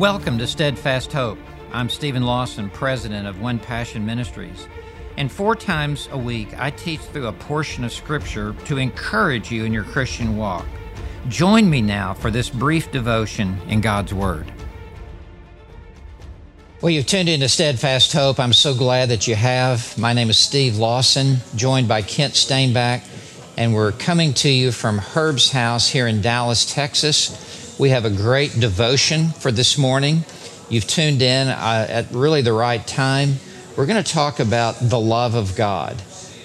Welcome to Steadfast Hope. I'm Steven Lawson, president of One Passion Ministries. And four times a week, I teach through a portion of Scripture to encourage you in your Christian walk. Join me now for this brief devotion in God's Word. Well, you've tuned into Steadfast Hope. I'm so glad that you have. My name is Steve Lawson, joined by Kent Stainback, and we're coming to you from Herb's house here in Dallas, Texas. We have a great devotion for this morning. You've tuned in uh, at really the right time. We're going to talk about the love of God,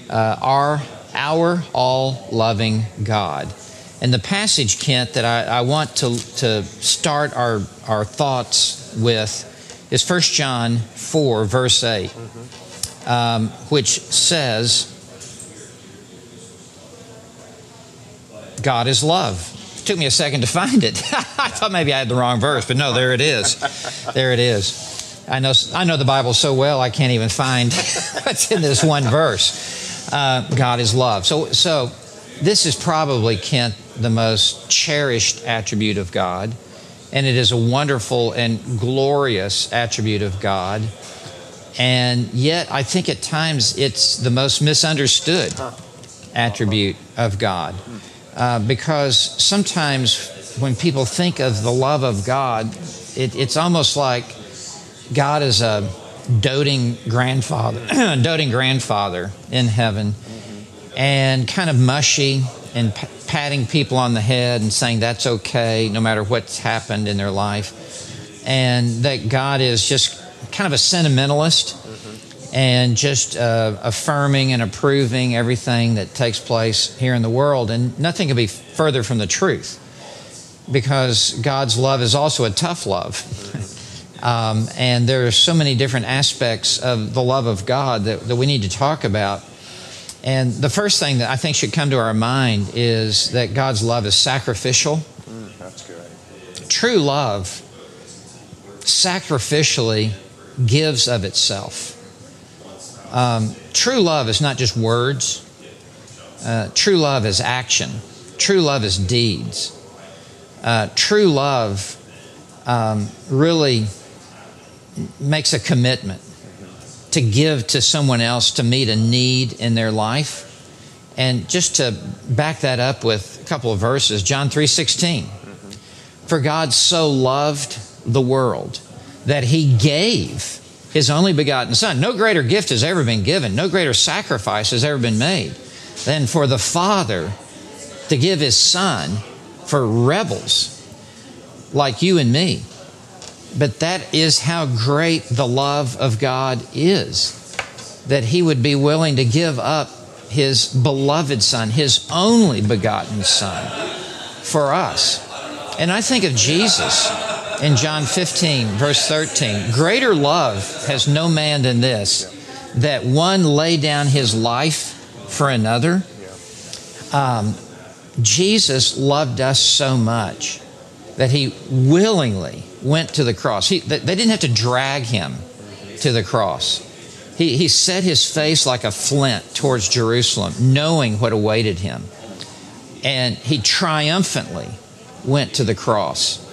uh, our, our all loving God. And the passage, Kent, that I, I want to, to start our, our thoughts with is 1 John 4, verse 8, um, which says, God is love. Took me a second to find it. I thought maybe I had the wrong verse, but no, there it is. There it is. I know, I know the Bible so well, I can't even find what's in this one verse. Uh, God is love. So, so this is probably, Kent, the most cherished attribute of God and it is a wonderful and glorious attribute of God. And yet, I think at times it's the most misunderstood attribute of God. Uh, because sometimes when people think of the love of God, it, it's almost like God is a doting grandfather, doting grandfather in heaven, and kind of mushy and p- patting people on the head and saying that's okay no matter what's happened in their life. And that God is just kind of a sentimentalist mm-hmm. And just uh, affirming and approving everything that takes place here in the world. And nothing could be further from the truth because God's love is also a tough love. um, and there are so many different aspects of the love of God that, that we need to talk about. And the first thing that I think should come to our mind is that God's love is sacrificial. That's good. True love sacrificially gives of itself. Um, true love is not just words, uh, true love is action, true love is deeds. Uh, true love um, really makes a commitment to give to someone else to meet a need in their life. And just to back that up with a couple of verses, John 3:16. Mm-hmm. For God so loved the world that he gave his only begotten son. No greater gift has ever been given, no greater sacrifice has ever been made than for the Father to give his son for rebels like you and me. But that is how great the love of God is that He would be willing to give up His beloved Son, His only begotten Son, for us. And I think of Jesus in John 15, verse 13 Greater love has no man than this, that one lay down his life for another. Um, Jesus loved us so much that he willingly went to the cross. He, they didn't have to drag him to the cross. He, he set his face like a flint towards Jerusalem, knowing what awaited him. And he triumphantly went to the cross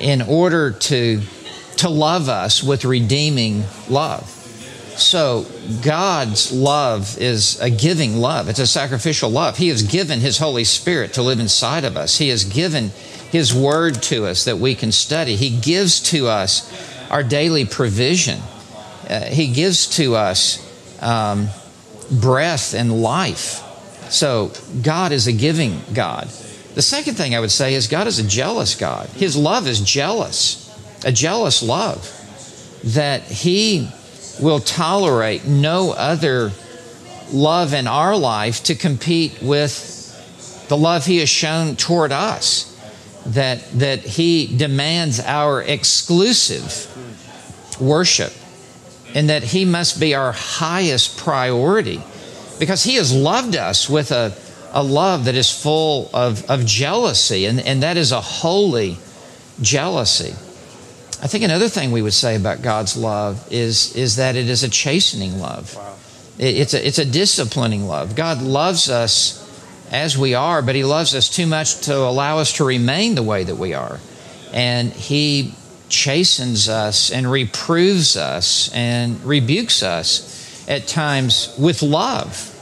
in order to, to love us with redeeming love. So, God's love is a giving love. It's a sacrificial love. He has given His Holy Spirit to live inside of us. He has given his Word to us that we can study. He gives to us our daily provision. Uh, he gives to us um, breath and life. So God is a giving God. The second thing I would say is God is a jealous God. His love is jealous, a jealous love that He will tolerate no other love in our life to compete with the love He has shown toward us that, that He demands our exclusive worship and that He must be our highest priority because He has loved us with a, a love that is full of, of jealousy, and, and that is a holy jealousy. I think another thing we would say about God's love is, is that it is a chastening love. Wow. It, it's, a, it's a disciplining love. God loves us as we are, but He loves us too much to allow us to remain the way that we are. And He chastens us and reproves us and rebukes us at times with love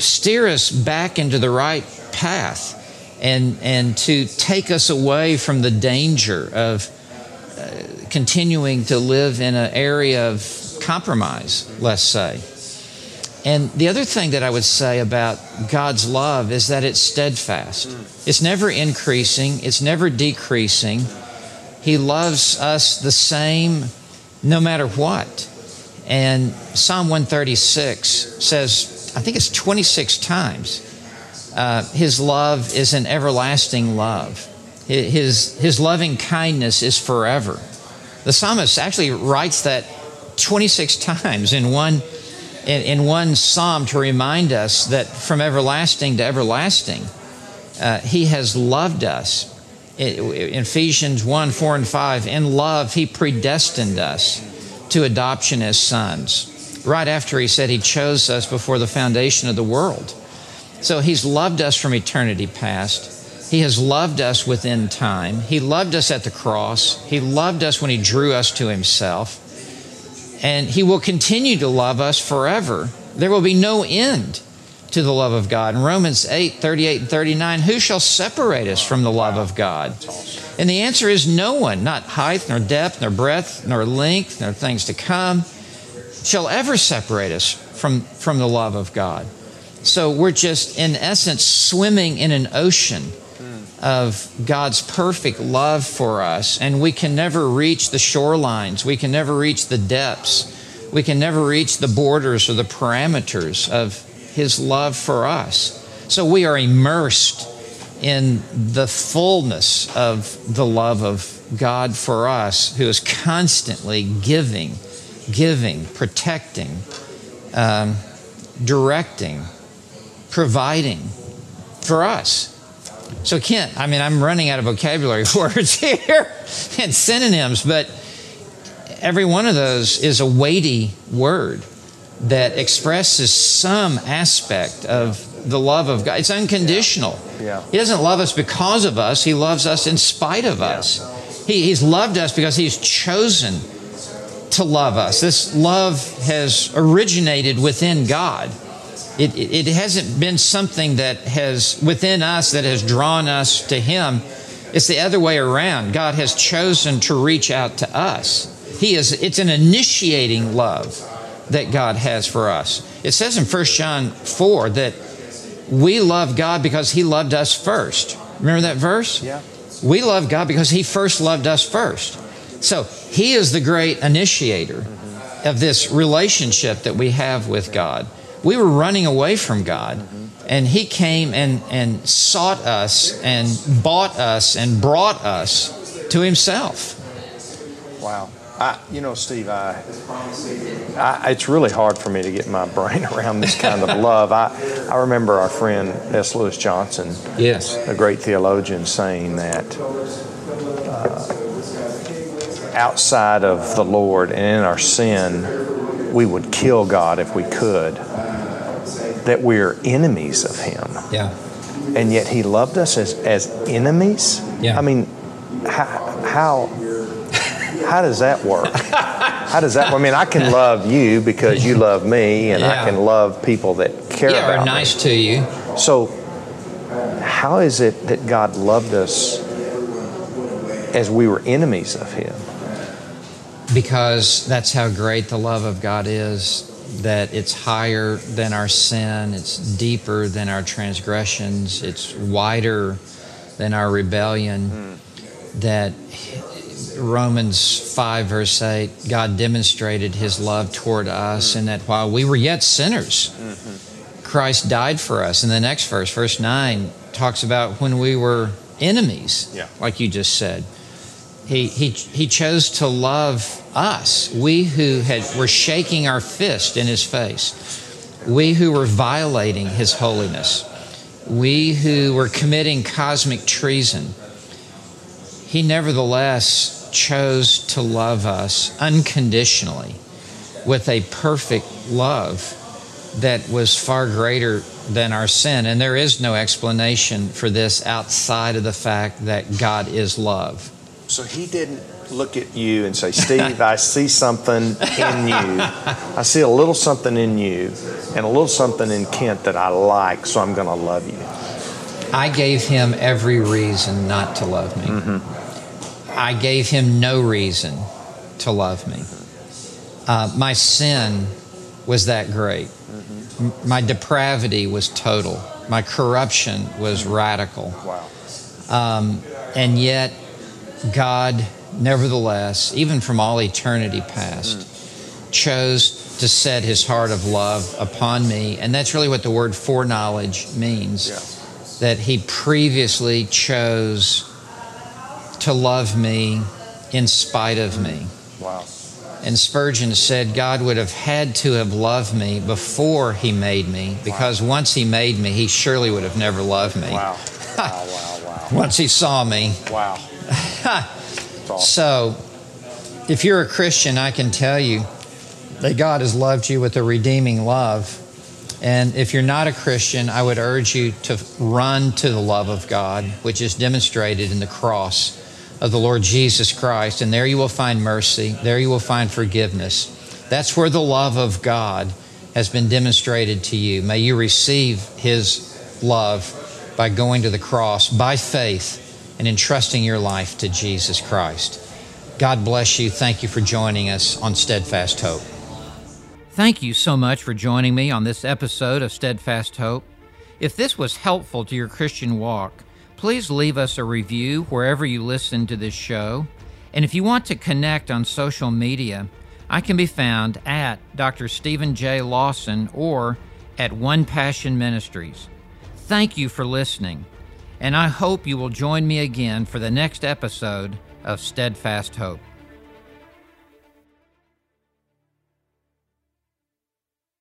steer us back into the right path and, and to take us away from the danger of uh, continuing to live in an area of compromise, let's say. And the other thing that I would say about God's love is that it's steadfast. It's never increasing, it's never decreasing. He loves us the same no matter what. And Psalm 136 says, I think it's 26 times, uh, His love is an everlasting love. His, his loving kindness is forever. The psalmist actually writes that 26 times in one in, in one psalm to remind us that from everlasting to everlasting, uh, He has loved us. In Ephesians 1 4 and 5, in love, He predestined us to adoption as sons. Right after He said He chose us before the foundation of the world. So He's loved us from eternity past. He has loved us within time. He loved us at the cross. He loved us when He drew us to Himself and He will continue to love us forever. There will be no end to the love of God. In Romans 8 38 and 39, who shall separate us from the love of God? And the answer is no one, not height, nor depth, nor breadth, nor length, nor things to come, shall ever separate us from, from the love of God. So we're just, in essence, swimming in an ocean of God's perfect love for us, and we can never reach the shorelines, we can never reach the depths, we can never reach the borders or the parameters of His love for us. So we are immersed in the fullness of the love of God for us, who is constantly giving, giving, protecting, um, directing, providing for us. So, Kent, I mean, I'm running out of vocabulary words here and synonyms, but every one of those is a weighty word that expresses some aspect of the love of God. It's unconditional. Yeah. Yeah. He doesn't love us because of us, He loves us in spite of us. He, he's loved us because He's chosen to love us. This love has originated within God. It, it, it hasn't been something that has within us that has drawn us to Him. It's the other way around. God has chosen to reach out to us. He is, it's an initiating love that God has for us. It says in 1 John 4 that we love God because He loved us first. Remember that verse? Yeah. We love God because He first loved us first. So He is the great initiator of this relationship that we have with God. We were running away from God, and He came and, and sought us and bought us and brought us to Himself. Wow. I, you know, Steve, I, I, it's really hard for me to get my brain around this kind of love. I, I remember our friend S. Lewis Johnson, Yes. a great theologian, saying that uh, outside of the Lord and in our sin, we would kill God if we could. That we're enemies of Him, Yeah. and yet He loved us as, as enemies. Yeah. I mean, how, how how does that work? How does that? I mean, I can love you because you love me, and Yeah. I can love people that care Yeah, about are nice to you. So, how is it that God loved us as we were enemies of Him? Because that's how great the love of God is that it's higher than our sin, it's deeper than our transgressions, it's wider than our rebellion. Hmm. That Romans 5, verse 8, God demonstrated his love toward us, hmm. and that while we were yet sinners, mm-hmm. Christ died for us. And the next verse, verse 9, talks about when we were enemies, Yeah. like you just said. He, he, he chose to love us, we who had, were shaking our fist in his face, we who were violating his holiness, we who were committing cosmic treason. He nevertheless chose to love us unconditionally with a perfect love that was far greater than our sin. And there is no explanation for this outside of the fact that God is love. So he didn't look at you and say, Steve, I see something in you. I see a little something in you and a little something in Kent that I like, so I'm going to love you. I gave him every reason not to love me. Mm-hmm. I gave him no reason to love me. Uh, my sin was that great. M- My depravity was total. My corruption was radical. Wow. Um, and yet, God, nevertheless, even from all eternity past, mm. chose to set his heart of love upon me. And that's really what the word foreknowledge means Yeah. that he previously chose to love me in spite of me. Wow. And Spurgeon said God would have had to have loved me before he made me because once he made me, he surely would have never loved me. Wow. Wow, wow, wow. Once he saw me. Wow. So, if you're a Christian, I can tell you that God has loved you with a redeeming love. And if you're not a Christian, I would urge you to run to the love of God, which is demonstrated in the cross of the Lord Jesus Christ. And there you will find mercy, there you will find forgiveness. That's where the love of God has been demonstrated to you. May you receive His love by going to the cross by faith and entrusting your life to Jesus Christ. God bless you. Thank you for joining us on Steadfast Hope. Thank you so much for joining me on this episode of Steadfast Hope. If this was helpful to your Christian walk, please leave us a review wherever you listen to this show. And if you want to connect on social media, I can be found at Dr. Steven J. Lawson or at One Passion Ministries. Thank you for listening, and I hope you will join me again for the next episode of Steadfast Hope.